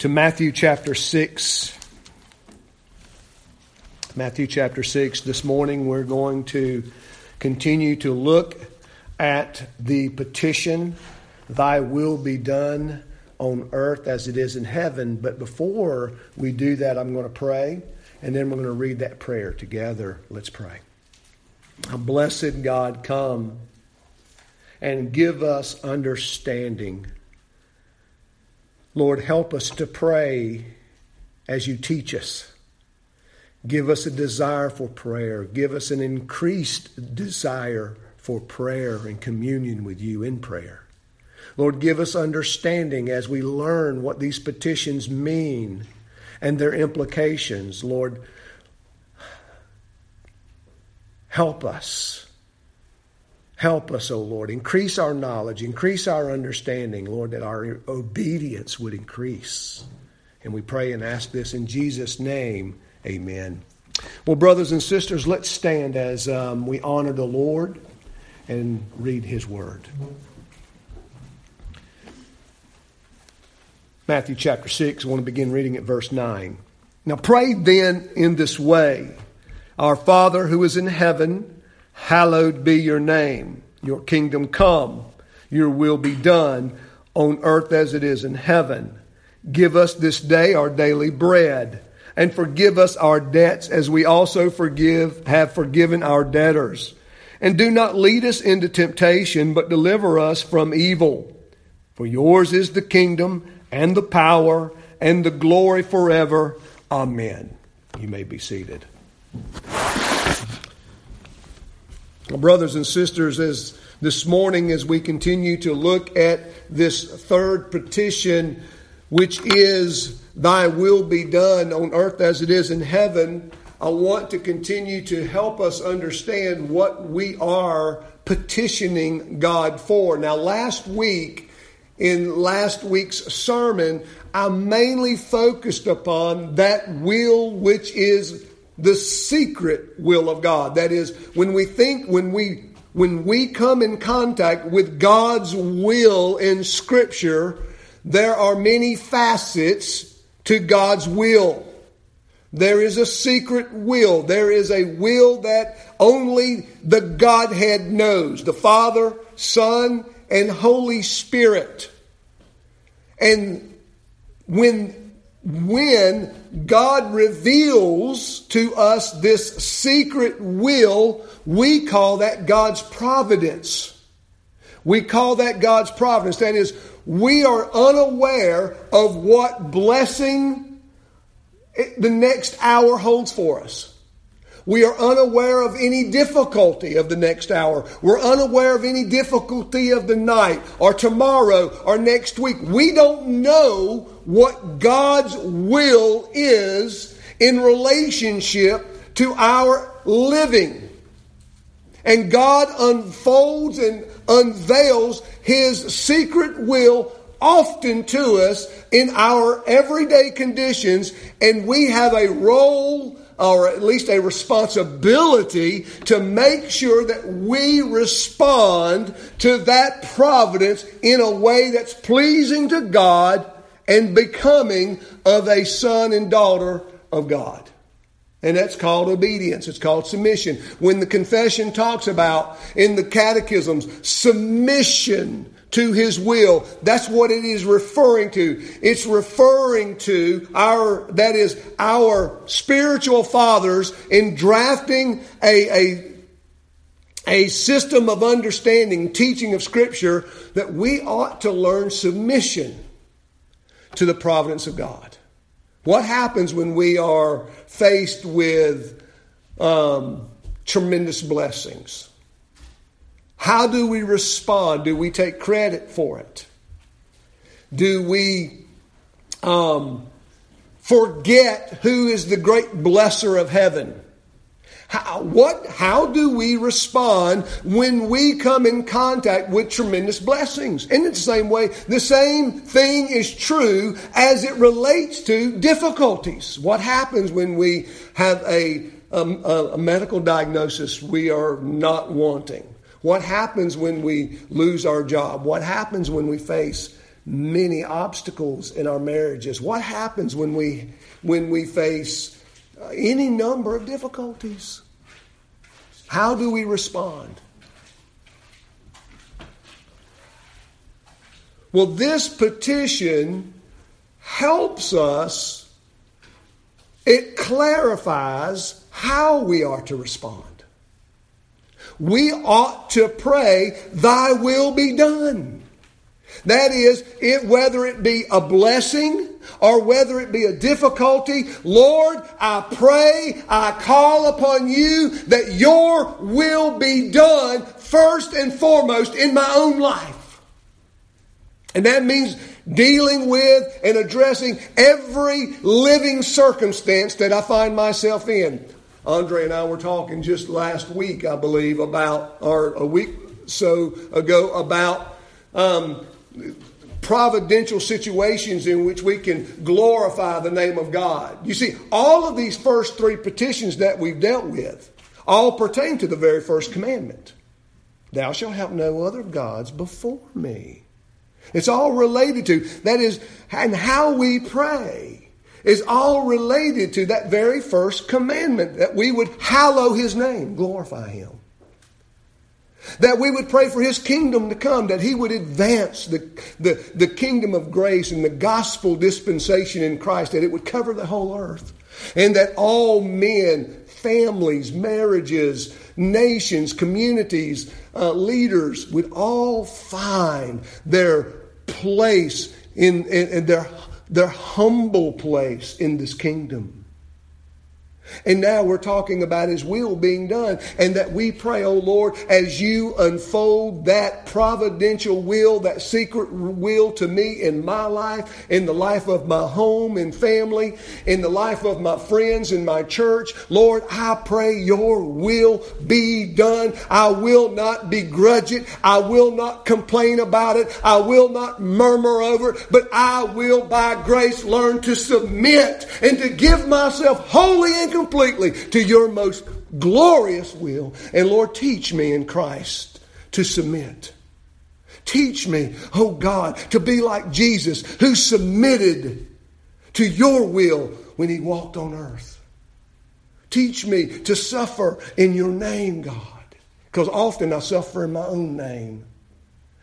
to Matthew chapter 6. Matthew chapter 6. This morning we're going to continue to look at the petition, Thy will be done on earth as it is in heaven. But before we do that, I'm going to pray, and then we're going to read that prayer together. Let's pray. Blessed God, come and give us understanding Lord, help us to pray as you teach us. Give us a desire for prayer. Give us an increased desire for prayer and communion with you in prayer. Lord, give us understanding as we learn what these petitions mean and their implications. Lord, help us Help us, O oh Lord. Increase our knowledge, increase our understanding, Lord, that our obedience would increase. And we pray and ask this in Jesus' name. Amen. Well, brothers and sisters, let's stand as um, we honor the Lord and read his word. Matthew chapter 6, I want to begin reading at verse 9. Now pray then in this way Our Father who is in heaven, Hallowed be your name. Your kingdom come. Your will be done on earth as it is in heaven. Give us this day our daily bread and forgive us our debts as we also forgive, have forgiven our debtors. And do not lead us into temptation, but deliver us from evil. For yours is the kingdom and the power and the glory forever. Amen. You may be seated. Brothers and sisters, as this morning, as we continue to look at this third petition, which is, Thy will be done on earth as it is in heaven, I want to continue to help us understand what we are petitioning God for. Now, last week, in last week's sermon, I mainly focused upon that will which is the secret will of God. That is, when we think, when we when we come in contact with God's will in Scripture, there are many facets to God's will. There is a secret will. There is a will that only the Godhead knows the Father, Son, and Holy Spirit. And when when God reveals to us this secret will, we call that God's providence. We call that God's providence. That is, we are unaware of what blessing the next hour holds for us. We are unaware of any difficulty of the next hour. We're unaware of any difficulty of the night or tomorrow or next week. We don't know what God's will is in relationship to our living. And God unfolds and unveils His secret will often to us in our everyday conditions, and we have a role or at least a responsibility to make sure that we respond to that providence in a way that's pleasing to God and becoming of a son and daughter of God. And that's called obedience. It's called submission. When the confession talks about in the catechisms, submission to his will. That's what it is referring to. It's referring to our, that is, our spiritual fathers in drafting a, a, a system of understanding, teaching of Scripture, that we ought to learn submission to the providence of God. What happens when we are faced with um, tremendous blessings? How do we respond? Do we take credit for it? Do we um, forget who is the great blesser of heaven? How, what, how do we respond when we come in contact with tremendous blessings? In the same way, the same thing is true as it relates to difficulties. What happens when we have a, a, a medical diagnosis we are not wanting? What happens when we lose our job? What happens when we face many obstacles in our marriages. What happens when we when we face Uh, any number of difficulties? How do we respond? Well, this petition helps us, it clarifies how we are to respond. We ought to pray, Thy will be done. That is, it, whether it be a blessing or whether it be a difficulty, Lord, I pray, I call upon you that your will be done first and foremost in my own life. And that means dealing with and addressing every living circumstance that I find myself in. Andre and I were talking just last week, I believe, about, or a week so ago, about um, providential situations in which we can glorify the name of God. You see, all of these first three petitions that we've dealt with all pertain to the very first commandment Thou shalt have no other gods before me. It's all related to, that is, and how we pray is all related to that very first commandment that we would hallow his name, glorify him. That we would pray for his kingdom to come, that he would advance the, the, the kingdom of grace and the gospel dispensation in Christ, that it would cover the whole earth. And that all men, families, marriages, nations, communities, uh, leaders would all find their place in, in, in their, their humble place in this kingdom. And now we're talking about His will being done. And that we pray, oh Lord, as you unfold that providential will, that secret will to me in my life, in the life of my home and family, in the life of my friends in my church, Lord, I pray your will be done. I will not begrudge it. I will not complain about it. I will not murmur over it, but I will by grace learn to submit and to give myself wholly and completely to your most glorious will. And Lord, teach me in Christ to submit. Teach me, oh God, to be like Jesus who submitted to your will when he walked on earth. Teach me to suffer in your name, God, because often I suffer in my own name.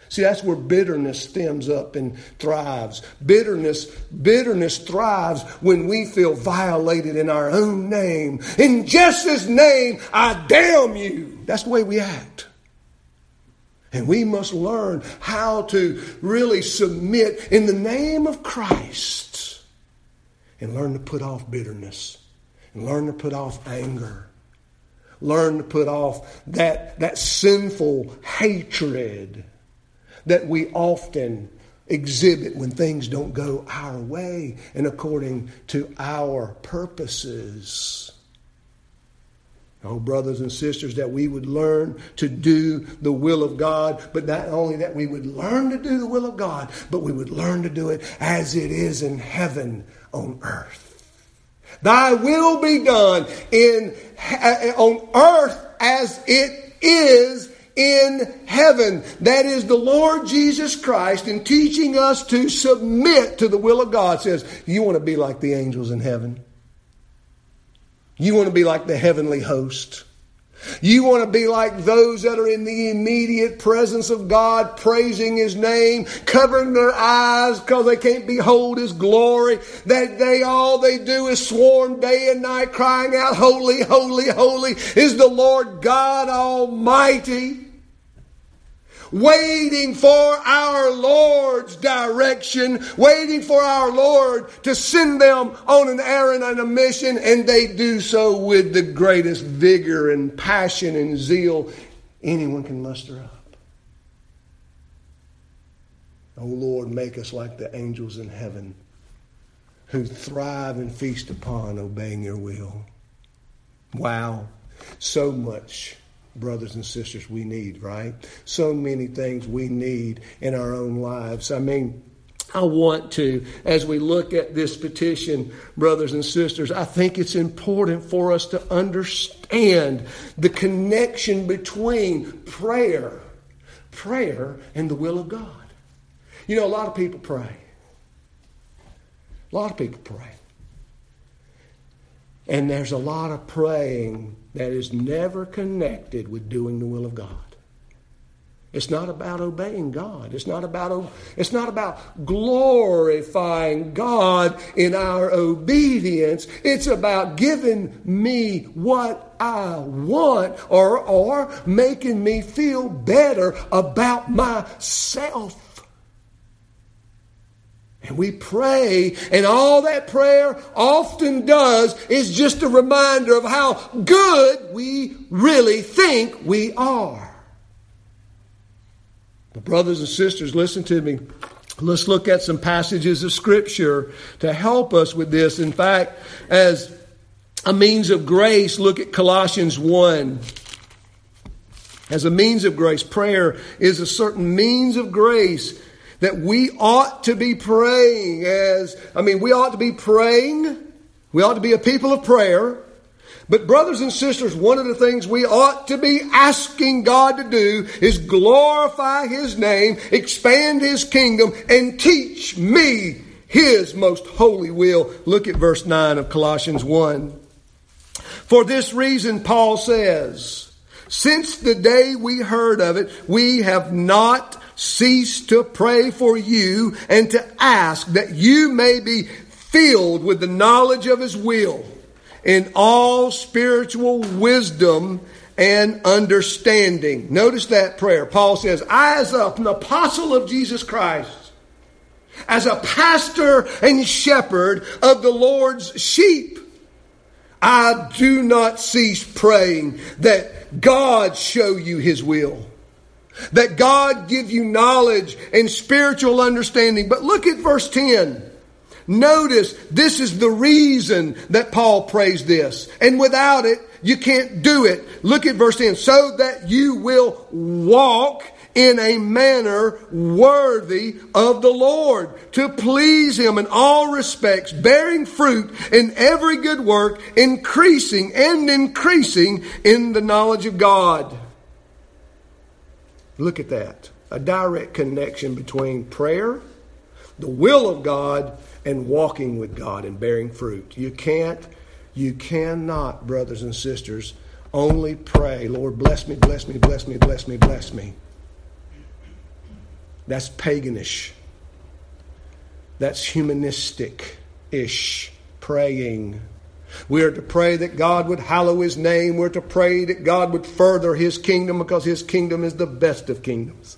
See, that's where bitterness stems up and thrives. Bitterness, bitterness thrives when we feel violated in our own name. In Jesus' name, I damn you. That's the way we act. And we must learn how to really submit in the name of Christ and learn to put off bitterness and learn to put off anger. Learn to put off that, that sinful hatred that we often exhibit when things don't go our way and according to our purposes. Oh, brothers and sisters, that we would learn to do the will of God, but not only that we would learn to do the will of God, but we would learn to do it as it is in heaven on earth. Thy will be done in, on earth as it is in heaven. That is the Lord Jesus Christ in teaching us to submit to the will of God says, you want to be like the angels in heaven. You want to be like the heavenly host. You want to be like those that are in the immediate presence of God, praising His name, covering their eyes because they can't behold His glory. That they all they do is swarm day and night, crying out, Holy, holy, holy is the Lord God Almighty waiting for our Lord's direction, waiting for our Lord to send them on an errand and a mission, and they do so with the greatest vigor and passion and zeal anyone can muster up. Oh Lord, make us like the angels in heaven who thrive and feast upon obeying your will. Wow, so much brothers and sisters, we need, right? So many things we need in our own lives. I mean, I want to, as we look at this petition, brothers and sisters, I think it's important for us to understand the connection between prayer, prayer, and the will of God. You know, a lot of people pray. A lot of people pray. And there's a lot of praying that is never connected with doing the will of God. It's not about obeying God. It's not about it's not about glorifying God in our obedience. It's about giving me what I want or or making me feel better about myself. And we pray, and all that prayer often does is just a reminder of how good we really think we are. But brothers and sisters, listen to me. Let's look at some passages of Scripture to help us with this. In fact, as a means of grace, look at Colossians 1. As a means of grace, prayer is a certain means of grace that we ought to be praying as, I mean, we ought to be praying. We ought to be a people of prayer. But, brothers and sisters, one of the things we ought to be asking God to do is glorify His name, expand His kingdom, and teach me His most holy will. Look at verse 9 of Colossians 1. For this reason, Paul says, since the day we heard of it, we have not ceased to pray for you and to ask that you may be filled with the knowledge of His will in all spiritual wisdom and understanding. Notice that prayer. Paul says, I, as an apostle of Jesus Christ, as a pastor and shepherd of the Lord's sheep, I do not cease praying that God show you his will. That God give you knowledge and spiritual understanding. But look at verse 10. Notice this is the reason that Paul prays this. And without it, you can't do it. Look at verse 10. So that you will walk in a manner worthy of the Lord, to please Him in all respects, bearing fruit in every good work, increasing and increasing in the knowledge of God. Look at that. A direct connection between prayer, the will of God, and walking with God and bearing fruit. You can't, you cannot, brothers and sisters, only pray, Lord, bless me, bless me, bless me, bless me, bless me. That's paganish. That's humanistic ish praying. We are to pray that God would hallow His name. We're to pray that God would further His kingdom because His kingdom is the best of kingdoms.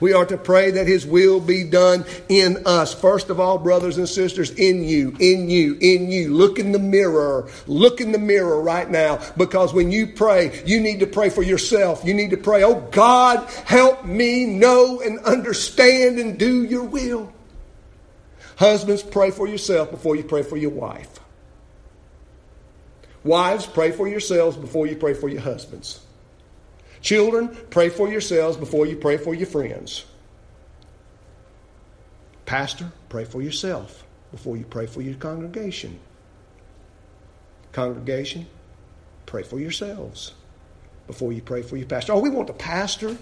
We are to pray that His will be done in us. First of all, brothers and sisters, in you, in you, in you. Look in the mirror. Look in the mirror right now because when you pray, you need to pray for yourself. You need to pray, oh God, help me know and understand and do your will. Husbands, pray for yourself before you pray for your wife. Wives, pray for yourselves before you pray for your husbands. Children, pray for yourselves before you pray for your friends. Pastor, pray for yourself before you pray for your congregation. Congregation, pray for yourselves before you pray for your pastor. Oh, we want the pastor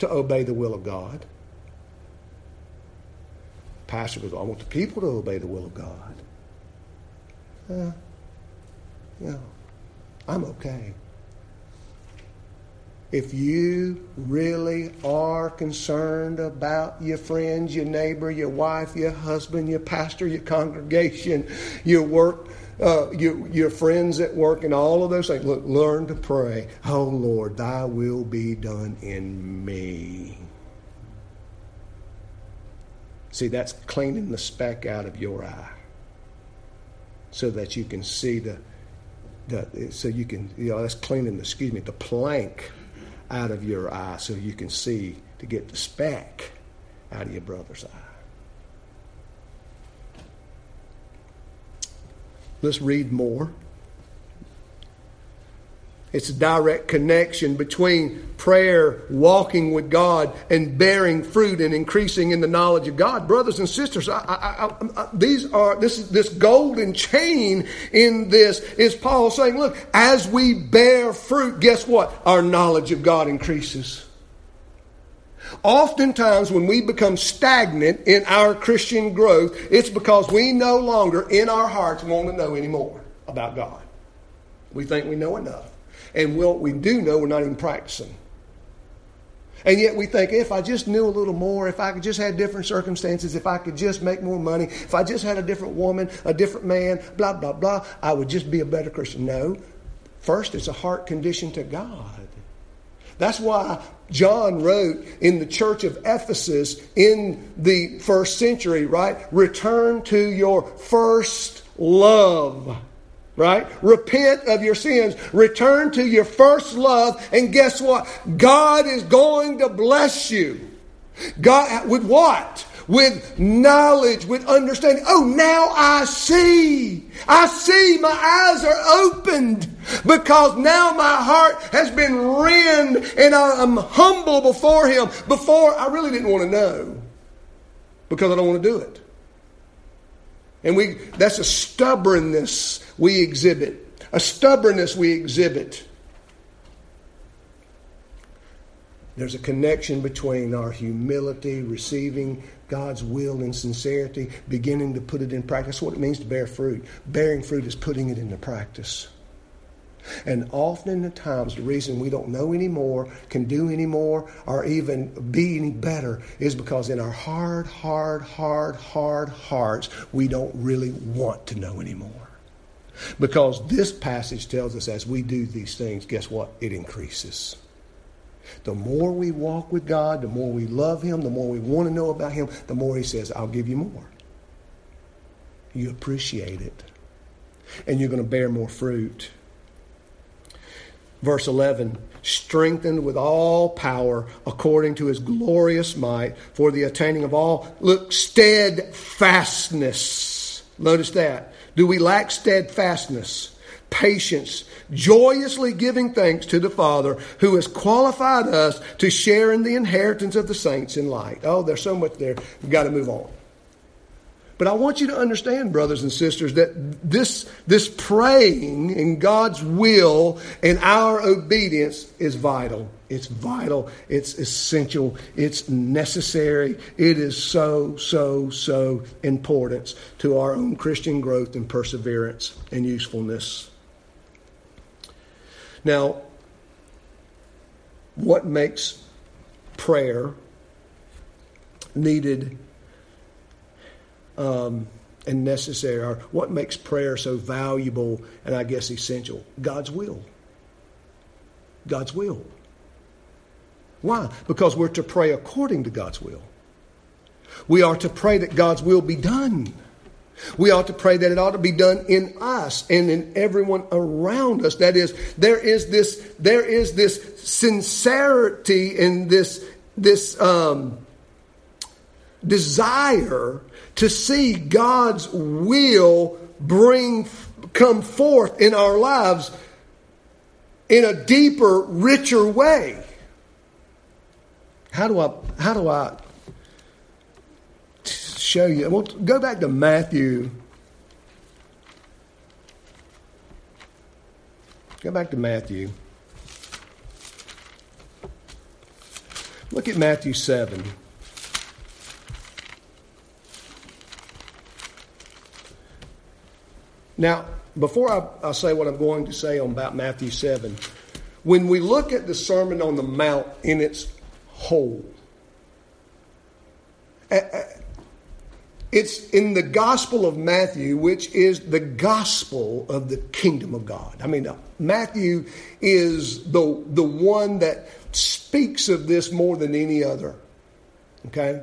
to obey the will of God. Pastor goes, I want the people to obey the will of God. Uh, yeah, I'm okay. If you really are concerned about your friends, your neighbor, your wife, your husband, your pastor, your congregation, your work, uh, your, your friends at work, and all of those things, look, learn to pray. Oh Lord, thy will be done in me. See, that's cleaning the speck out of your eye so that you can see the, the so you can, you know, that's cleaning, the, excuse me, the plank out of your eye so you can see to get the speck out of your brother's eye. Let's read more. It's a direct connection between prayer, walking with God, and bearing fruit and increasing in the knowledge of God. Brothers and sisters, I, I, I, uh, these are this this golden chain in this is Paul saying, look, as we bear fruit, guess what? Our knowledge of God increases. Oftentimes, when we become stagnant in our Christian growth, it's because we no longer, in our hearts, want to know anymore about God. We think we know enough. And what we do know, we're not even practicing. And yet we think if I just knew a little more, if I could just had different circumstances, if I could just make more money, if I just had a different woman, a different man, blah, blah, blah, I would just be a better Christian. No. First, it's a heart condition to God. That's why John wrote in the church of Ephesus in the first century, right? Return to your first love right? Repent of your sins, return to your first love, and guess what? God is going to bless you. God, with what? With knowledge, with understanding. Oh, now I see. I see. My eyes are opened because now my heart has been rend and I'm humble before Him. Before, I really didn't want to know because I don't want to do it. And we that's a stubbornness we exhibit. A stubbornness we exhibit. There's a connection between our humility, receiving God's will in sincerity, beginning to put it in practice. That's what it means to bear fruit. Bearing fruit is putting it into practice. And often at times, the reason we don't know anymore, can do anymore, or even be any better is because in our hard, hard, hard, hard hearts, we don't really want to know anymore. Because this passage tells us as we do these things, guess what? It increases. The more we walk with God, the more we love Him, the more we want to know about Him, the more He says, I'll give you more. You appreciate it. And you're going to bear more fruit. Verse 11 strengthened with all power according to his glorious might for the attaining of all. Look, steadfastness. Notice that. Do we lack steadfastness? Patience, joyously giving thanks to the Father who has qualified us to share in the inheritance of the saints in light. Oh, there's so much there. We've got to move on. But I want you to understand, brothers and sisters, that this, this praying in God's will and our obedience is vital. It's vital. It's essential. It's necessary. It is so, so, so important to our own Christian growth and perseverance and usefulness. Now, what makes prayer needed um, and necessary, or what makes prayer so valuable and I guess essential? God's will. God's will. Why? Because we're to pray according to God's will. We are to pray that God's will be done. We ought to pray that it ought to be done in us and in everyone around us. That is, there is this, there is this sincerity and this, this um, desire to see God's will bring come forth in our lives in a deeper, richer way. How do I how do I show you? Well, go back to Matthew. Go back to Matthew. Look at Matthew 7. Now, before I, I, say what I'm going to say on about Matthew 7, when we look at the Sermon on the Mount in its whole, it's in the Gospel of Matthew, which is the gospel of the kingdom of God. I mean, uh, Matthew is the, the one that speaks of this more than any other. Okay?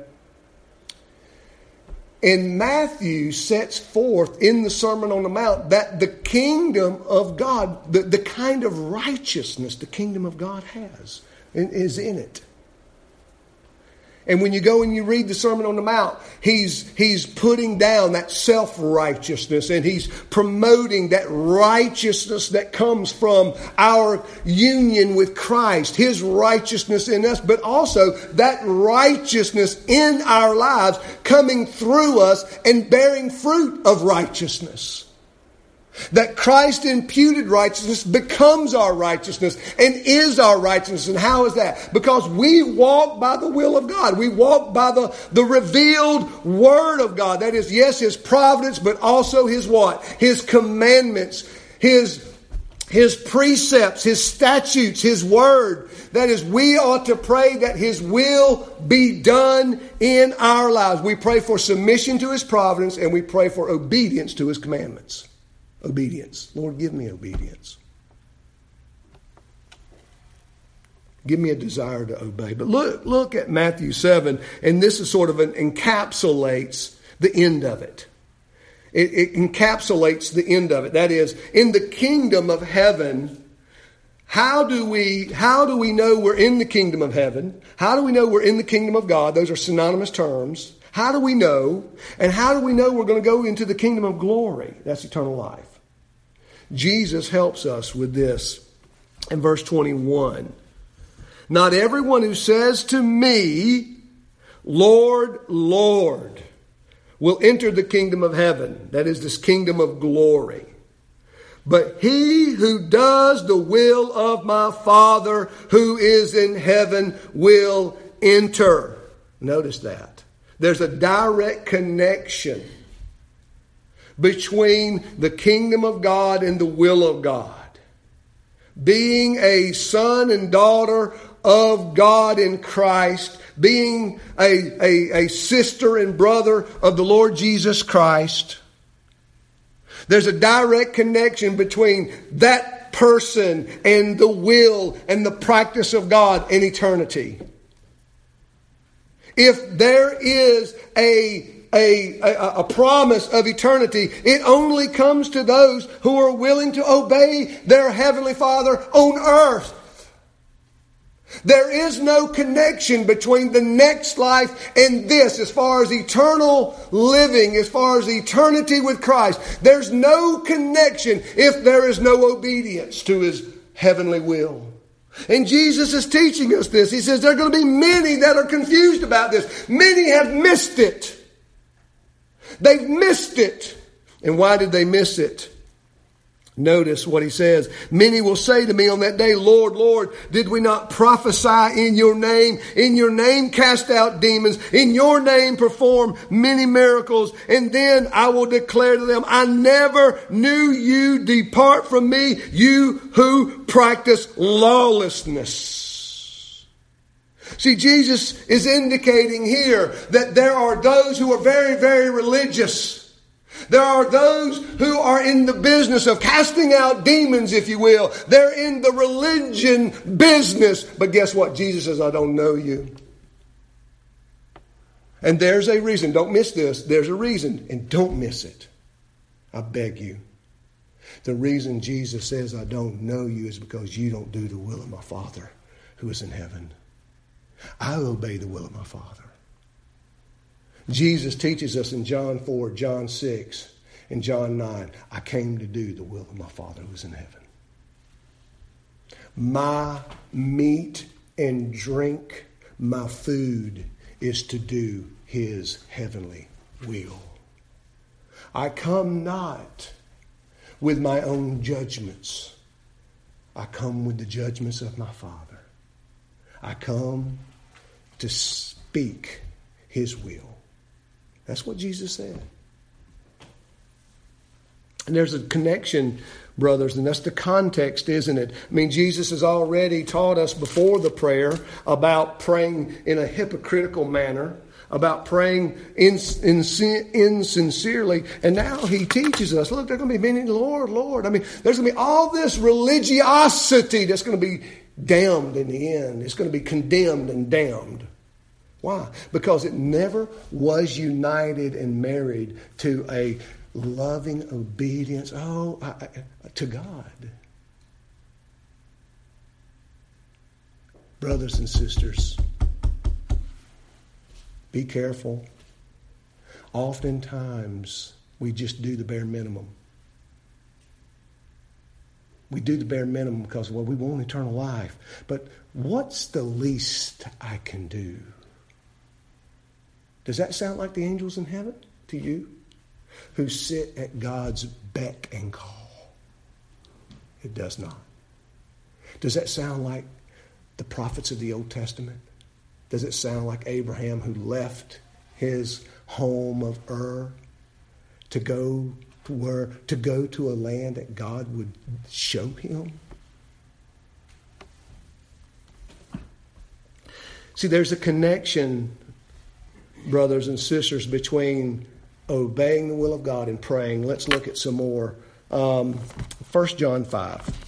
And Matthew sets forth in the Sermon on the Mount that the kingdom of God, the, the kind of righteousness the kingdom of God has, is in it. And when you go and you read the Sermon on the Mount, he's, he's putting down that self righteousness and he's promoting that righteousness that comes from our union with Christ, his righteousness in us, but also that righteousness in our lives coming through us and bearing fruit of righteousness. That Christ imputed righteousness becomes our righteousness and is our righteousness. And how is that? Because we walk by the will of God. We walk by the, the revealed word of God. That is, yes, His providence, but also His what? His commandments, His his precepts, His statutes, His word. That is, we ought to pray that His will be done in our lives. We pray for submission to His providence and we pray for obedience to His commandments. Obedience. Lord, give me obedience. Give me a desire to obey. But look, look at Matthew 7, and this is sort of an encapsulates the end of it. It, it encapsulates the end of it. That is, in the kingdom of heaven, how do we how do we know we're in the kingdom of heaven? How do we know we're in the kingdom of God? Those are synonymous terms. How do we know? And how do we know we're going to go into the kingdom of glory? That's eternal life. Jesus helps us with this in verse 21. Not everyone who says to me, Lord, Lord, will enter the kingdom of heaven. That is this kingdom of glory. But he who does the will of my Father who is in heaven will enter. Notice that. There's a direct connection between the kingdom of God and the will of God. Being a son and daughter of God in Christ, being a, a, a sister and brother of the Lord Jesus Christ. There's a direct connection between that person and the will and the practice of God in eternity. If there is a a, a, a, promise of eternity. It only comes to those who are willing to obey their Heavenly Father on earth. There is no connection between the next life and this as far as eternal living, as far as eternity with Christ. There's no connection if there is no obedience to His heavenly will. And Jesus is teaching us this. He says there are going to be many that are confused about this. Many have missed it. They've missed it. And why did they miss it? Notice what he says. Many will say to me on that day, Lord, Lord, did we not prophesy in your name? In your name cast out demons. In your name perform many miracles. And then I will declare to them, I never knew you. Depart from me, you who practice lawlessness. See, Jesus is indicating here that there are those who are very, very religious there are those who are in the business of casting out demons, if you will. They're in the religion business. But guess what? Jesus says, I don't know you. And there's a reason. Don't miss this. There's a reason. And don't miss it. I beg you. The reason Jesus says, I don't know you is because you don't do the will of my Father who is in heaven. I obey the will of my Father. Jesus teaches us in John 4, John 6, and John 9 I came to do the will of my Father who is in heaven. My meat and drink, my food, is to do his heavenly will. I come not with my own judgments. I come with the judgments of my Father. I come to speak his will. That's what Jesus said. And there's a connection, brothers, and that's the context, isn't it? I mean, Jesus has already taught us before the prayer about praying in a hypocritical manner, about praying insincerely, and now he teaches us look, there's going to be many, Lord, Lord. I mean, there's going to be all this religiosity that's going to be damned in the end, it's going to be condemned and damned. Why? Because it never was united and married to a loving obedience oh I, I, to God. Brothers and sisters, be careful. Oftentimes, we just do the bare minimum. We do the bare minimum because, well, we want eternal life. But what's the least I can do? Does that sound like the angels in heaven to you? Who sit at God's beck and call. It does not. Does that sound like the prophets of the Old Testament? Does it sound like Abraham who left his home of Ur to go to where to go to a land that God would show him? See, there's a connection, brothers and sisters, between obeying the will of God and praying. Let's look at some more. Um, 1 John 5.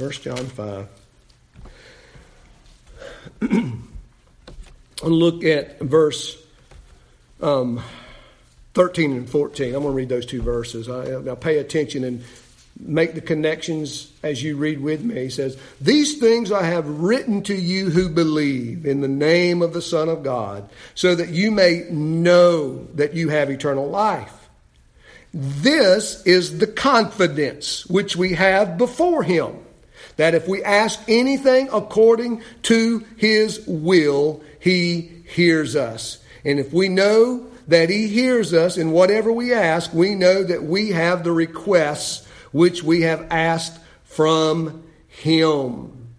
First John 5. look at verse um, 13 and 14. I'm going to read those two verses. I, I pay attention and make the connections as you read with me. He says, These things I have written to you who believe in the name of the Son of God, so that you may know that you have eternal life. This is the confidence which we have before Him, that if we ask anything according to His will, He hears us. And if we know that He hears us in whatever we ask, we know that we have the requests which we have asked from Him.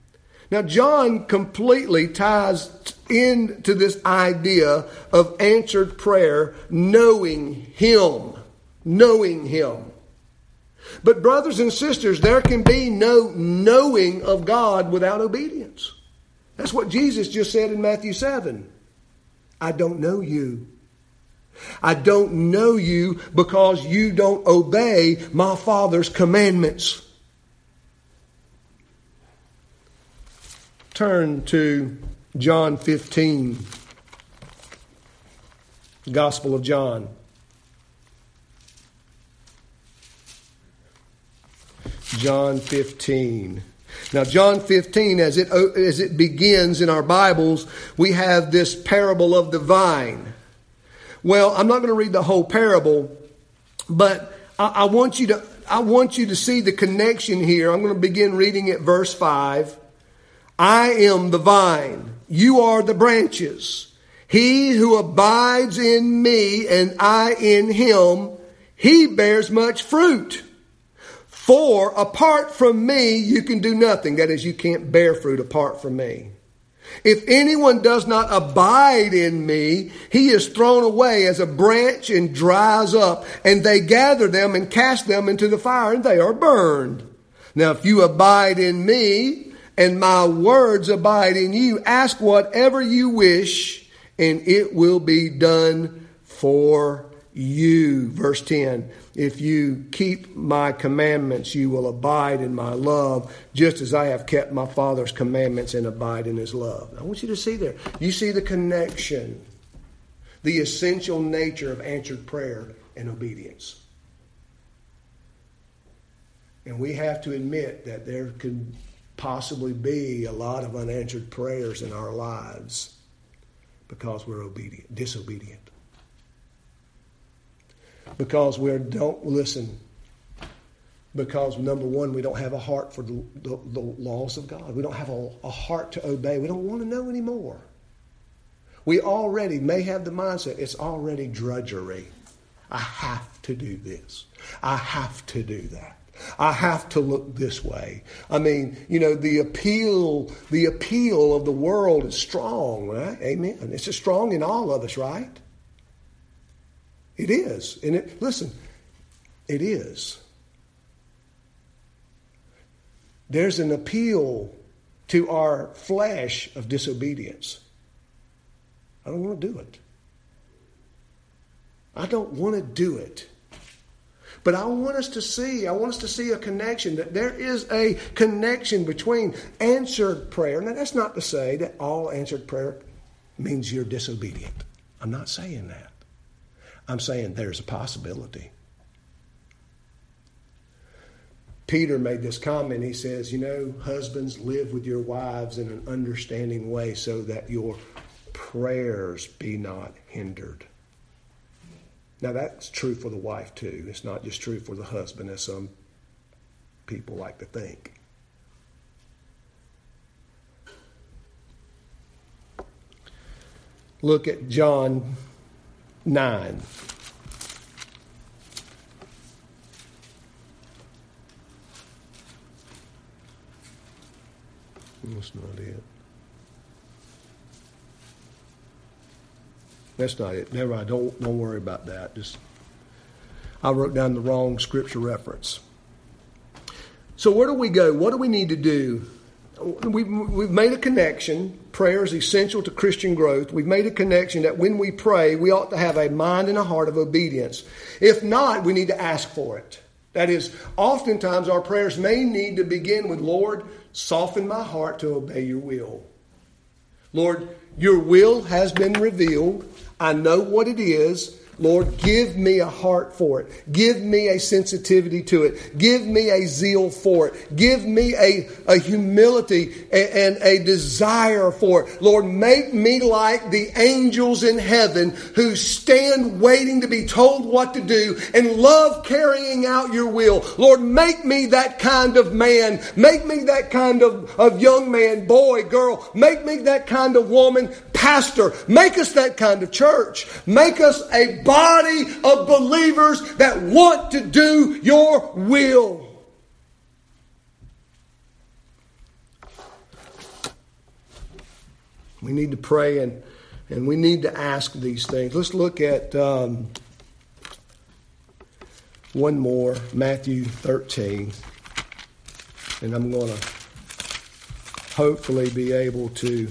Now, John completely ties into this idea of answered prayer, knowing Him. Knowing Him. But, brothers and sisters, there can be no knowing of God without obedience. That's what Jesus just said in Matthew 7. I don't know you. I don't know you because you don't obey my Father's commandments. Turn to John 15, Gospel of John. John 15. Now, John 15, as it, as it begins in our Bibles, we have this parable of the vine. Well, I'm not going to read the whole parable, but I, I, want you to I want you to see the connection here. I'm going to begin reading at verse 5. I am the vine, you are the branches. He who abides in me and I in him, he bears much fruit. For apart from me, you can do nothing. That is, you can't bear fruit apart from me. If anyone does not abide in me, he is thrown away as a branch and dries up, and they gather them and cast them into the fire, and they are burned. Now, if you abide in me, and my words abide in you, ask whatever you wish, and it will be done for you. Verse 10 If you keep my commandments, you will abide in my love, just as I have kept my Father's commandments and abide in his love. I want you to see there. You see the connection, the essential nature of answered prayer and obedience. And we have to admit that there could possibly be a lot of unanswered prayers in our lives because we're obedient, disobedient because we don't listen. Because number one, we don't have a heart for the, the, the laws of God. We don't have a, a heart to obey. We don't want to know anymore. We already may have the mindset it's already drudgery. I have to do this. I have to do that. I have to look this way. I mean, you know, the appeal, the appeal of the world is strong, right? Amen. It's strong in all of us, right? It is. And it, listen, it is. There's an appeal to our flesh of disobedience. I don't want to do it. I don't want to do it. But I want us to see, I want us to see a connection, that there is a connection between answered prayer. Now, that's not to say that all answered prayer means you're disobedient. I'm not saying that. I'm saying there's a possibility. Peter made this comment. He says, You know, husbands, live with your wives in an understanding way so that your prayers be not hindered. Now, that's true for the wife, too. It's not just true for the husband, as some people like to think. look at John 9. That's not it. That's not it. Never mind. Don't don't worry about that. Just I wrote down the wrong scripture reference. So where do we go? What do we need to do? We, we've made a connection. Prayer is essential to Christian growth. We've made a connection that when we pray, we ought to have a mind and a heart of obedience. If not, we need to ask for it. That is, oftentimes our prayers may need to begin with, Lord, soften my heart to obey your will. Lord, your will has been revealed. I know what it is. Lord, give me a heart for it. Give me a sensitivity to it. Give me a zeal for it. Give me a, a humility and, and a desire for it. Lord, make me like the angels in heaven who stand waiting to be told what to do and love carrying out your will. Lord, make me that kind of man. Make me that kind of, of young man, boy, girl. Make me that kind of woman, pastor. Make us that kind of church. Make us a body of believers that want to do your will. We need to pray and, and we need to ask these things. Let's look at um, one more, Matthew 13. And I'm going to hopefully be able to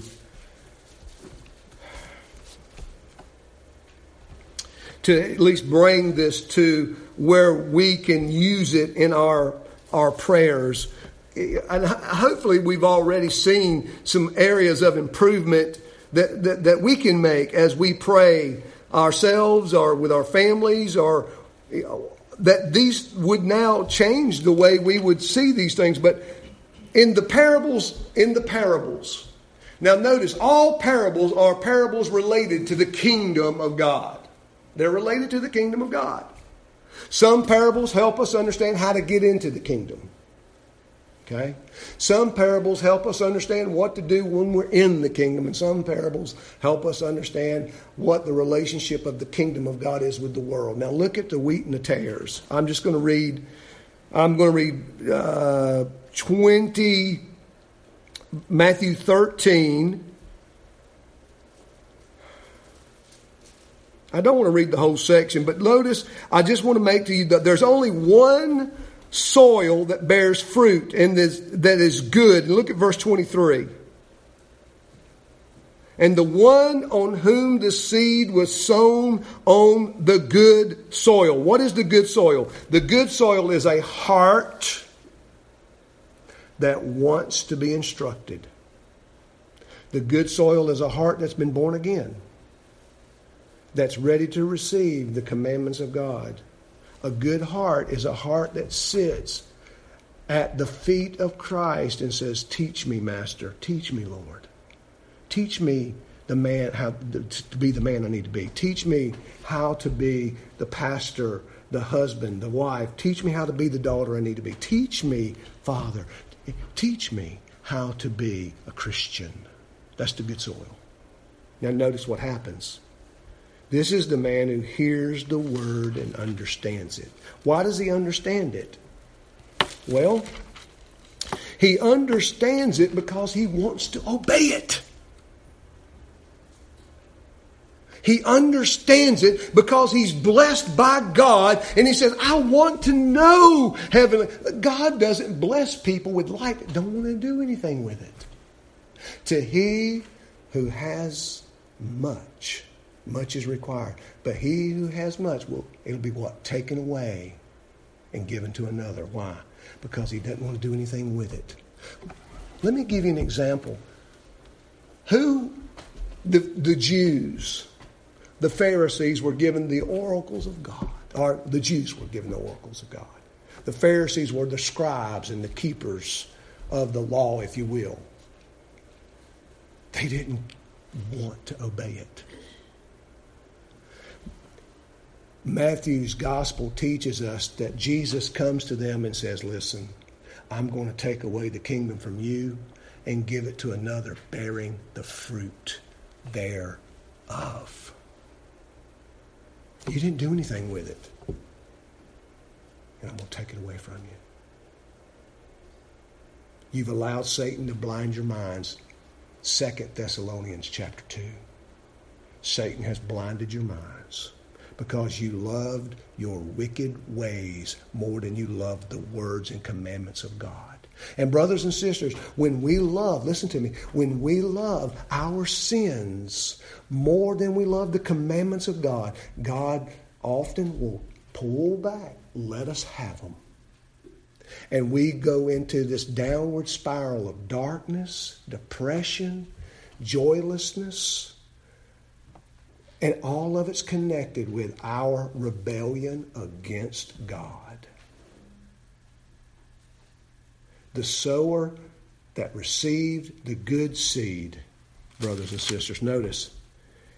to at least bring this to where we can use it in our our prayers. And hopefully, we've already seen some areas of improvement that, that, that we can make as we pray ourselves or with our families or you know, that these would now change the way we would see these things. But in the parables, in the parables, now notice all parables are parables related to the kingdom of God. They're related to the kingdom of God. Some parables help us understand how to get into the kingdom. Okay? Some parables help us understand what to do when we're in the kingdom, and some parables help us understand what the relationship of the kingdom of God is with the world. Now, look at the wheat and the tares. I'm just going to read. I'm going to read uh, 20, Matthew 13, I don't want to read the whole section, but notice, I just want to make to you that there's only one soil that bears fruit and that is good. Look at verse 23. And the one on whom the seed was sown on the good soil. What is the good soil? The good soil is a heart that wants to be instructed. The good soil is a heart that's been born again that's ready to receive the commandments of God. A good heart is a heart that sits at the feet of Christ and says, Teach me, Master. Teach me, Lord. Teach me the man how to be the man I need to be. Teach me how to be the pastor, the husband, the wife. Teach me how to be the daughter I need to be. Teach me, Father. Teach me how to be a Christian. That's the good soil. Now notice what happens. This is the man who hears the word and understands it. Why does he understand it? Well, he understands it because he wants to obey it. He understands it because he's blessed by God and he says, I want to know heaven. God doesn't bless people with light that don't want to do anything with it. To he who has much, much is required. But he who has much will it'll be what? Taken away and given to another. Why? Because he doesn't want to do anything with it. Let me give you an example. Who the, the Jews, the Pharisees were given the oracles of God. Or the Jews were given the oracles of God. The Pharisees were the scribes and the keepers of the law, if you will. They didn't want to obey it. Matthew's gospel teaches us that Jesus comes to them and says, Listen, I'm going to take away the kingdom from you and give it to another bearing the fruit thereof. of. You didn't do anything with it. And I'm going to take it away from you. You've allowed Satan to blind your minds. Second Thessalonians chapter 2. Satan has blinded your minds because you loved your wicked ways more than you loved the words and commandments of God. And, brothers and sisters, when we love, listen to me, when we love our sins more than we love the commandments of God, God often will pull back, let us have them. And we go into this downward spiral of darkness, depression, joylessness, and all of it's connected with our rebellion against God. The sower that received the good seed, brothers and sisters, notice,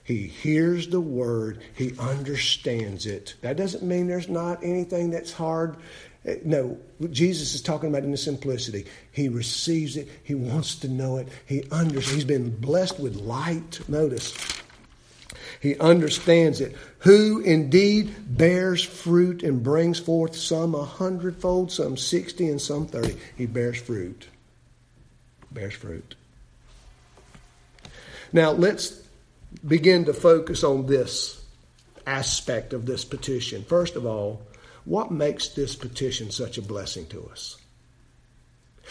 he hears the word, he understands it. That doesn't mean there's not anything that's hard. Eh, no, Jesus is talking about in the simplicity. He receives it, he wants to know it, he understands. He's been blessed with light. Notice, he understands it. Who indeed bears fruit and brings forth some a hundredfold, some sixty, and some thirty. He bears fruit. Bears fruit. Now let's begin to focus on this aspect of this petition. First of all, what makes this petition such a blessing to us?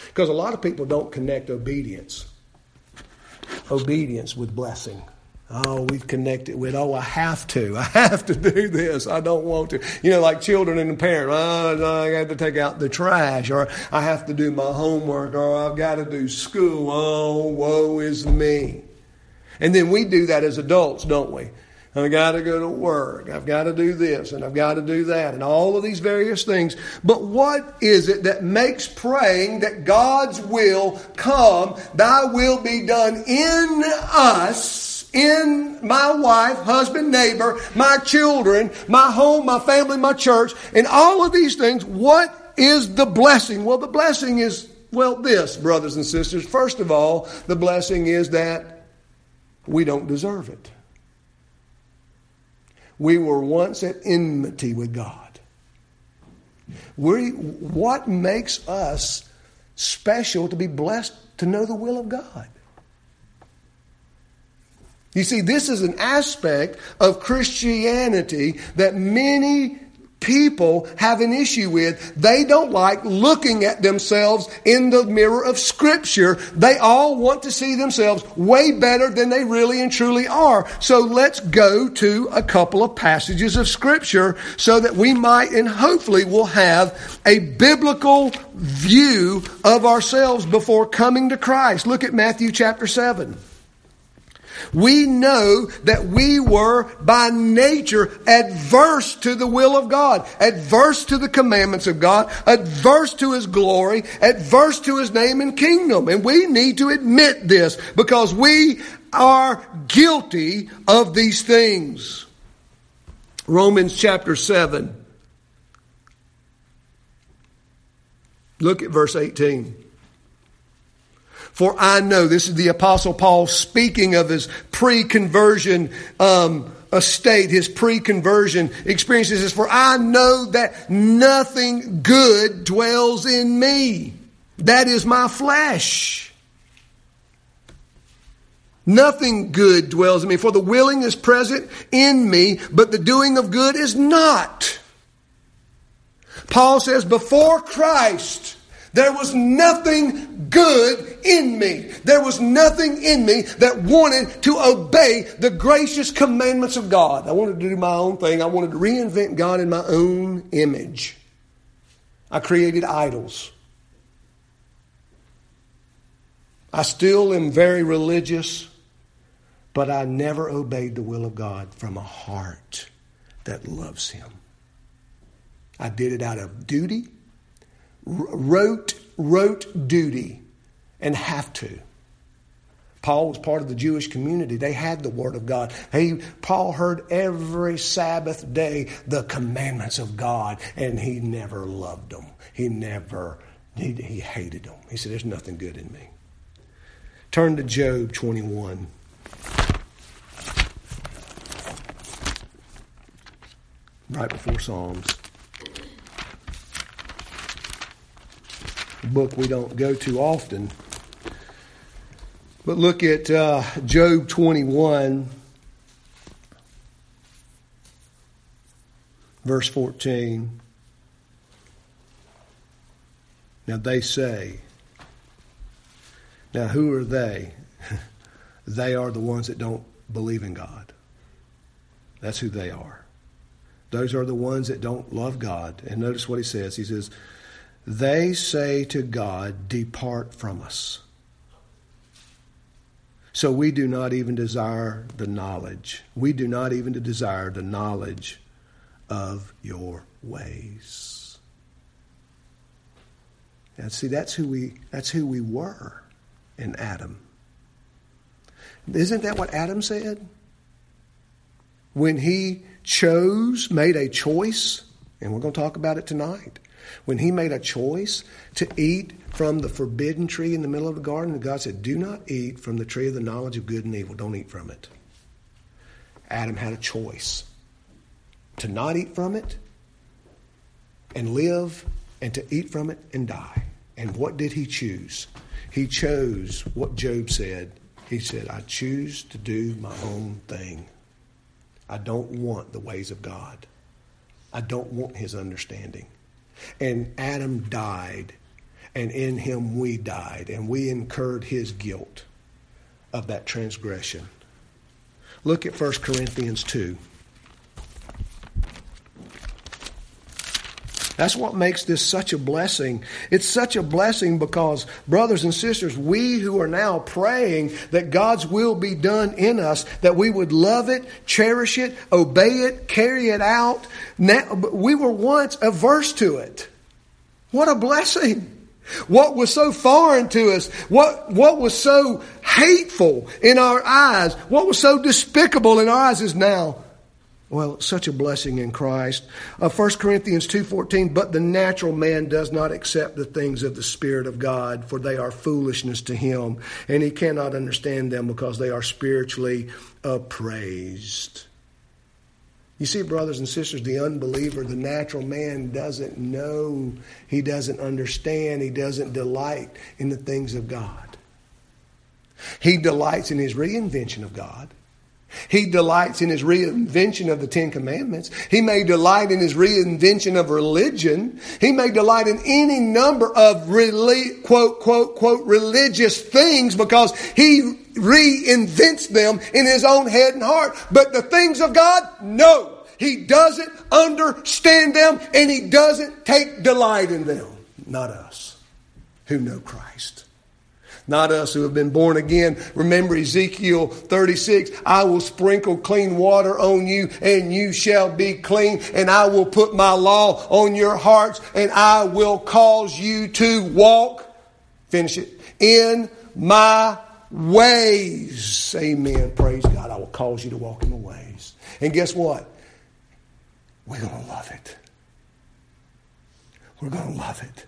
Because a lot of people don't connect obedience, obedience with blessing. Oh, we've connected with, oh, I have to. I have to do this. I don't want to. You know, like children and parents. Oh, I have to take out the trash, or I have to do my homework, or I've got to do school. Oh, woe is me. And then we do that as adults, don't we? I've got to go to work. I've got to do this and I've got to do that and all of these various things. But what is it that makes praying that God's will come, thy will be done in us? In my wife, husband, neighbor, my children, my home, my family, my church, and all of these things, what is the blessing? Well, the blessing is, well, this, brothers and sisters. First of all, the blessing is that we don't deserve it. We were once at enmity with God. We, what makes us special to be blessed to know the will of God? You see, this is an aspect of Christianity that many people have an issue with. They don't like looking at themselves in the mirror of Scripture. They all want to see themselves way better than they really and truly are. So let's go to a couple of passages of Scripture so that we might and hopefully will have a biblical view of ourselves before coming to Christ. Look at Matthew chapter 7. We know that we were by nature adverse to the will of God, adverse to the commandments of God, adverse to His glory, adverse to His name and kingdom. And we need to admit this because we are guilty of these things. Romans chapter 7. Look at verse 18. For I know, this is the Apostle Paul speaking of his pre conversion um, estate, his pre conversion experiences. Says, For I know that nothing good dwells in me. That is my flesh. Nothing good dwells in me. For the willing is present in me, but the doing of good is not. Paul says, Before Christ, there was nothing good in me. There was nothing in me that wanted to obey the gracious commandments of God. I wanted to do my own thing. I wanted to reinvent God in my own image. I created idols. I still am very religious, but I never obeyed the will of God from a heart that loves Him. I did it out of duty rote, rote duty and have to. Paul was part of the Jewish community. They had the Word of God. He, Paul heard every Sabbath day the commandments of God, and he never loved them. He never, he, he hated them. He said, There's nothing good in me. Turn to Job 21. Right before Psalms. Book we don't go to often. But look at uh, Job 21, verse 14. Now they say, now who are they? they are the ones that don't believe in God. That's who they are. Those are the ones that don't love God. And notice what he says. He says, They say to God, Depart from us. So we do not even desire the knowledge. We do not even desire the knowledge of your ways. And see that's who we that's who we were in Adam. Isn't that what Adam said? When he chose, made a choice, and we're going to talk about it tonight. When he made a choice to eat from the forbidden tree in the middle of the garden, God said, Do not eat from the tree of the knowledge of good and evil. Don't eat from it. Adam had a choice to not eat from it and live, and to eat from it and die. And what did he choose? He chose what Job said. He said, I choose to do my own thing. I don't want the ways of God. I don't want his understanding. And Adam died, and in him we died, and we incurred his guilt of that transgression. Look at 1 Corinthians 2. That's what makes this such a blessing. It's such a blessing because, brothers and sisters, we who are now praying that God's will be done in us, that we would love it, cherish it, obey it, carry it out, now, we were once averse to it. What a blessing. What was so foreign to us, what, what was so hateful in our eyes, what was so despicable in our eyes is now well, such a blessing in Christ. Uh, 1 Corinthians 2.14, But the natural man does not accept the things of the Spirit of God, for they are foolishness to him, and he cannot understand them because they are spiritually appraised. You see, brothers and sisters, the unbeliever, the natural man doesn't know, he doesn't understand, he doesn't delight in the things of God. He delights in his reinvention of God. He delights in his reinvention of the Ten Commandments. He may delight in his reinvention of religion. He may delight in any number of rele- quote, quote, quote, religious things because he reinvents them in his own head and heart. But the things of God, no. He doesn't understand them and he doesn't take delight in them. Not us who know Christ not us who have been born again. Remember Ezekiel 36 I will sprinkle clean water on you, and you shall be clean, and I will put my law on your hearts, and I will cause you to walk, finish it, in my ways. Amen. Praise God. I will cause you to walk in the ways. And guess what? We're going to love it. We're going to love it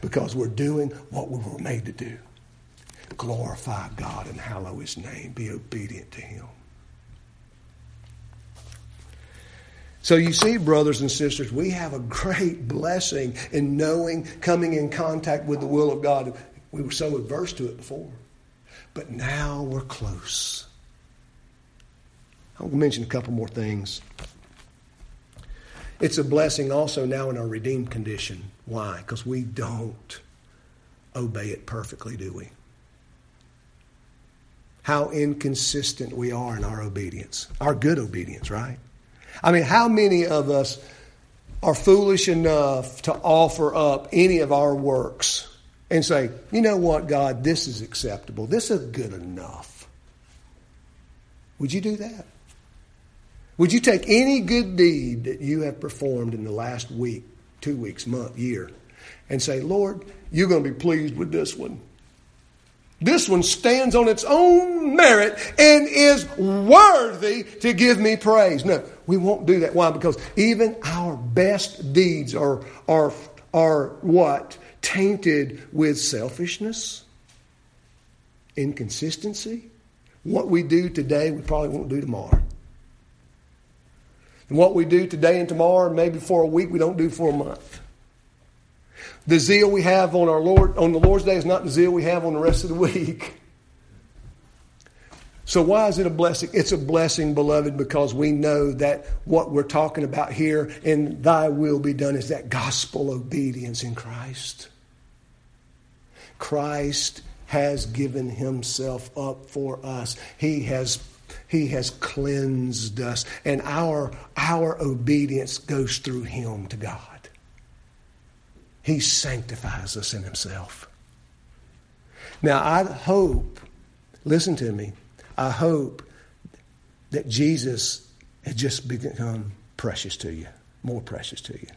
because we're doing what we were made to do glorify God and hallow his name, be obedient to him. So you see, brothers and sisters, we have a great blessing in knowing, coming in contact with the will of God. We were so averse to it before, but now we're close. I'll mention a couple more things. It's a blessing also now in our redeemed condition. Why? Because we don't obey it perfectly, do we? How inconsistent we are in our obedience, our good obedience, right? I mean, how many of us are foolish enough to offer up any of our works and say, you know what, God, this is acceptable, this is good enough? Would you do that? Would you take any good deed that you have performed in the last week, two weeks, month, year, and say, Lord, you're going to be pleased with this one? This one stands on its own merit and is worthy to give me praise. No, we won't do that. Why? Because even our best deeds are, are, are what? Tainted with selfishness, inconsistency. What we do today, we probably won't do tomorrow. And what we do today and tomorrow, maybe for a week, we don't do for a month. The zeal we have on our Lord on the Lord's day is not the zeal we have on the rest of the week. So why is it a blessing? It's a blessing, beloved, because we know that what we're talking about here in thy will be done is that gospel obedience in Christ. Christ has given himself up for us. He has he has cleansed us and our our obedience goes through him to God. He sanctifies us in himself. Now I hope listen to me I hope that Jesus has just become precious to you, more precious to you.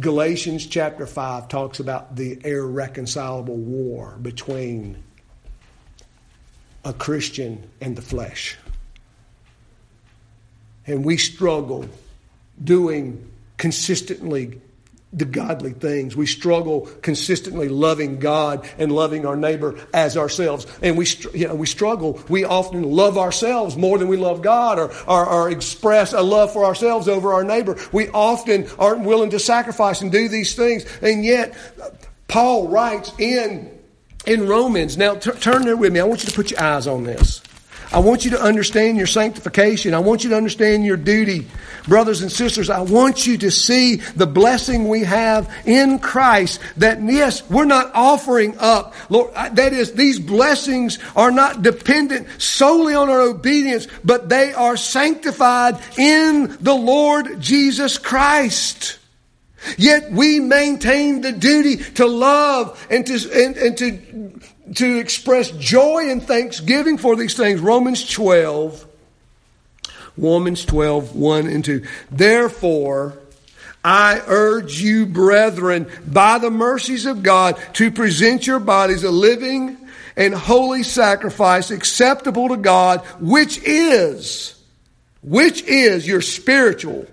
Galatians chapter 5 talks about the irreconcilable war between a Christian and the flesh. And we struggle doing consistently the godly things. We struggle consistently loving God and loving our neighbor as ourselves. And we, you know, we struggle. We often love ourselves more than we love God or, or, or express a love for ourselves over our neighbor. We often aren't willing to sacrifice and do these things. And yet, Paul writes in, in Romans, now t- turn there with me. I want you to put your eyes on this. I want you to understand your sanctification. I want you to understand your duty. Brothers and sisters, I want you to see the blessing we have in Christ that yes, we're not offering up. Lord, that is, these blessings are not dependent solely on our obedience, but they are sanctified in the Lord Jesus Christ. Yet we maintain the duty to love and to, and, and to to express joy and thanksgiving for these things. Romans 12, Romans 12, 1 and 2. Therefore, I urge you, brethren, by the mercies of God, to present your bodies a living and holy sacrifice acceptable to God, which is, which is your spiritual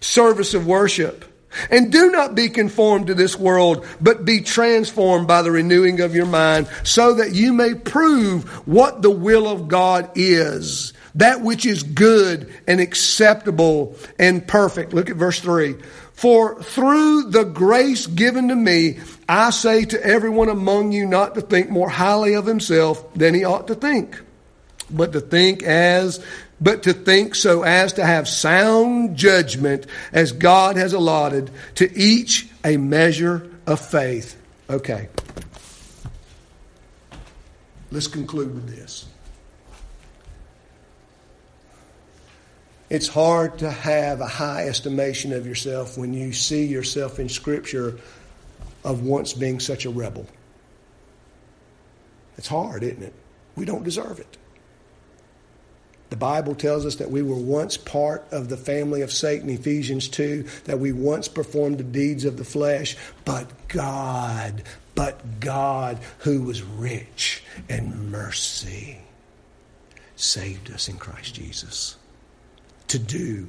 service of worship. And do not be conformed to this world, but be transformed by the renewing of your mind, so that you may prove what the will of God is, that which is good and acceptable and perfect. Look at verse 3. For through the grace given to me, I say to everyone among you not to think more highly of himself than he ought to think, but to think as but to think so as to have sound judgment as God has allotted to each a measure of faith. Okay. Let's conclude with this. It's hard to have a high estimation of yourself when you see yourself in Scripture of once being such a rebel. It's hard, isn't it? We don't deserve it. The Bible tells us that we were once part of the family of Satan, Ephesians 2, that we once performed the deeds of the flesh, but God, but God, who was rich in mercy, saved us in Christ Jesus to do,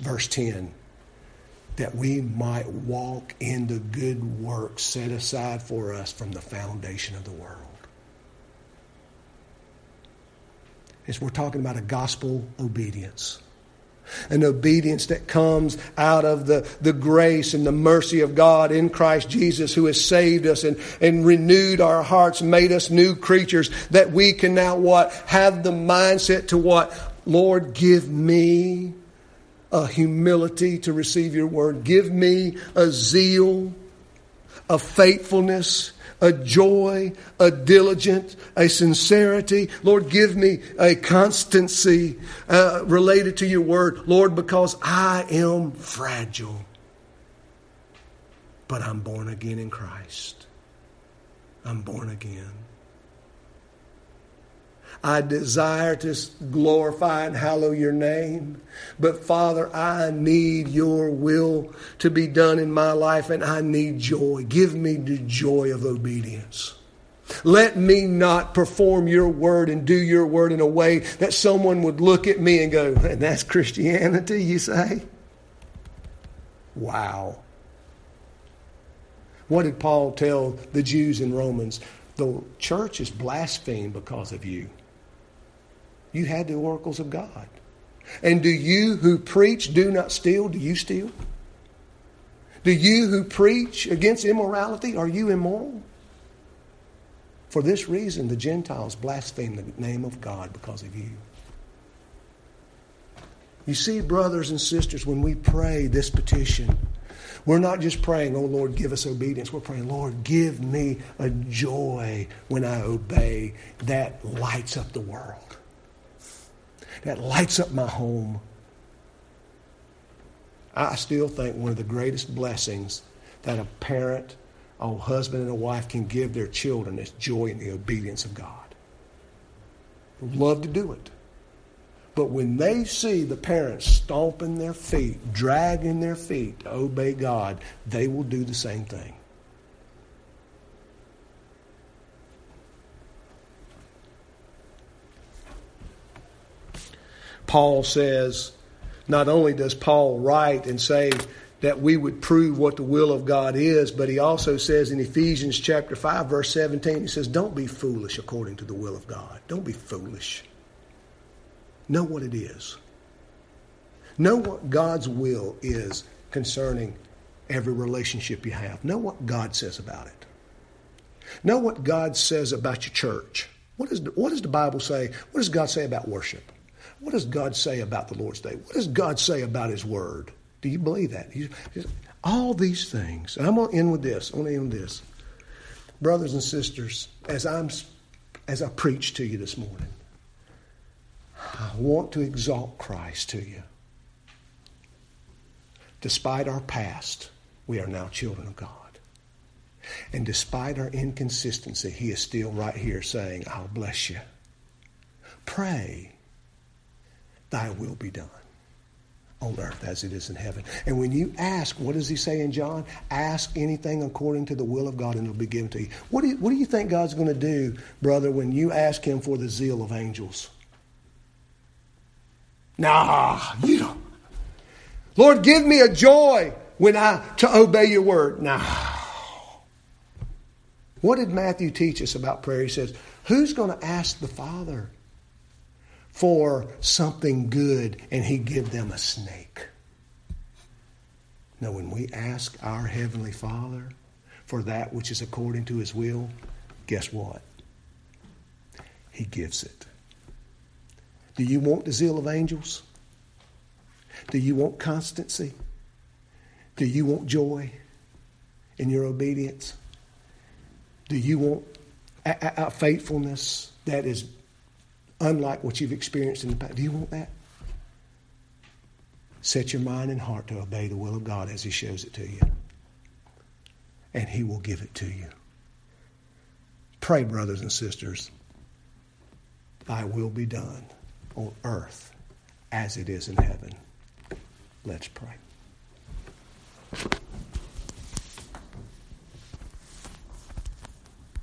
verse 10, that we might walk in the good works set aside for us from the foundation of the world. Is we're talking about a gospel obedience. An obedience that comes out of the, the grace and the mercy of God in Christ Jesus, who has saved us and, and renewed our hearts, made us new creatures, that we can now what? Have the mindset to what? Lord, give me a humility to receive your word. Give me a zeal, a faithfulness, a joy, a diligence, a sincerity. Lord, give me a constancy uh, related to your word. Lord, because I am fragile, but I'm born again in Christ. I'm born again. I desire to glorify and hallow your name. But Father, I need your will to be done in my life and I need joy. Give me the joy of obedience. Let me not perform your word and do your word in a way that someone would look at me and go, and that's Christianity, you say? Wow. What did Paul tell the Jews in Romans? The church is blasphemed because of you. You had the oracles of God. And do you who preach do not steal, do you steal? Do you who preach against immorality, are you immoral? For this reason, the Gentiles blaspheme the name of God because of you. You see, brothers and sisters, when we pray this petition, we're not just praying, oh Lord, give us obedience. We're praying, Lord, give me a joy when I obey that lights up the world, that lights up my home. I still think one of the greatest blessings that a parent a husband and a wife can give their children is joy in the obedience of God. Love to do it. But when they see the parents stomping their feet, dragging their feet to obey God, they will do the same thing. Paul says, not only does Paul write and say, that we would prove what the will of God is. But he also says in Ephesians chapter 5, verse 17, he says, Don't be foolish according to the will of God. Don't be foolish. Know what it is. Know what God's will is concerning every relationship you have. Know what God says about it. Know what God says about your church. What, is, what does the Bible say? What does God say about worship? What does God say about the Lord's Day? What does God say about His Word? Do you believe that? all these things. And I'm going to end with this. I'm going to end with this. Brothers and sisters, as I'm as I preach to you this morning, I want to exalt Christ to you. Despite our past, we are now children of God. And despite our inconsistency, He is still right here saying, I'll bless you. Pray, thy will be done on earth as it is in heaven. And when you ask, what does he say in John? Ask anything according to the will of God and it'll be given to you. What do you, what do you think God's going to do, brother, when you ask him for the zeal of angels? Nah, you don't. Lord, give me a joy when I to obey your word. Nah. What did Matthew teach us about prayer? He says, Who's going to ask the Father for something good and he give them a snake. Now, when we ask our Heavenly Father for that which is according to his will, guess what? He gives it. Do you want the zeal of angels? Do you want constancy? Do you want joy in your obedience? Do you want a, a, a faithfulness that is unlike what you've experienced in the past. Do you want that? Set your mind and heart to obey the will of God as He shows it to you. And He will give it to you. Pray, brothers and sisters, thy will be done on earth as it is in heaven. Let's pray.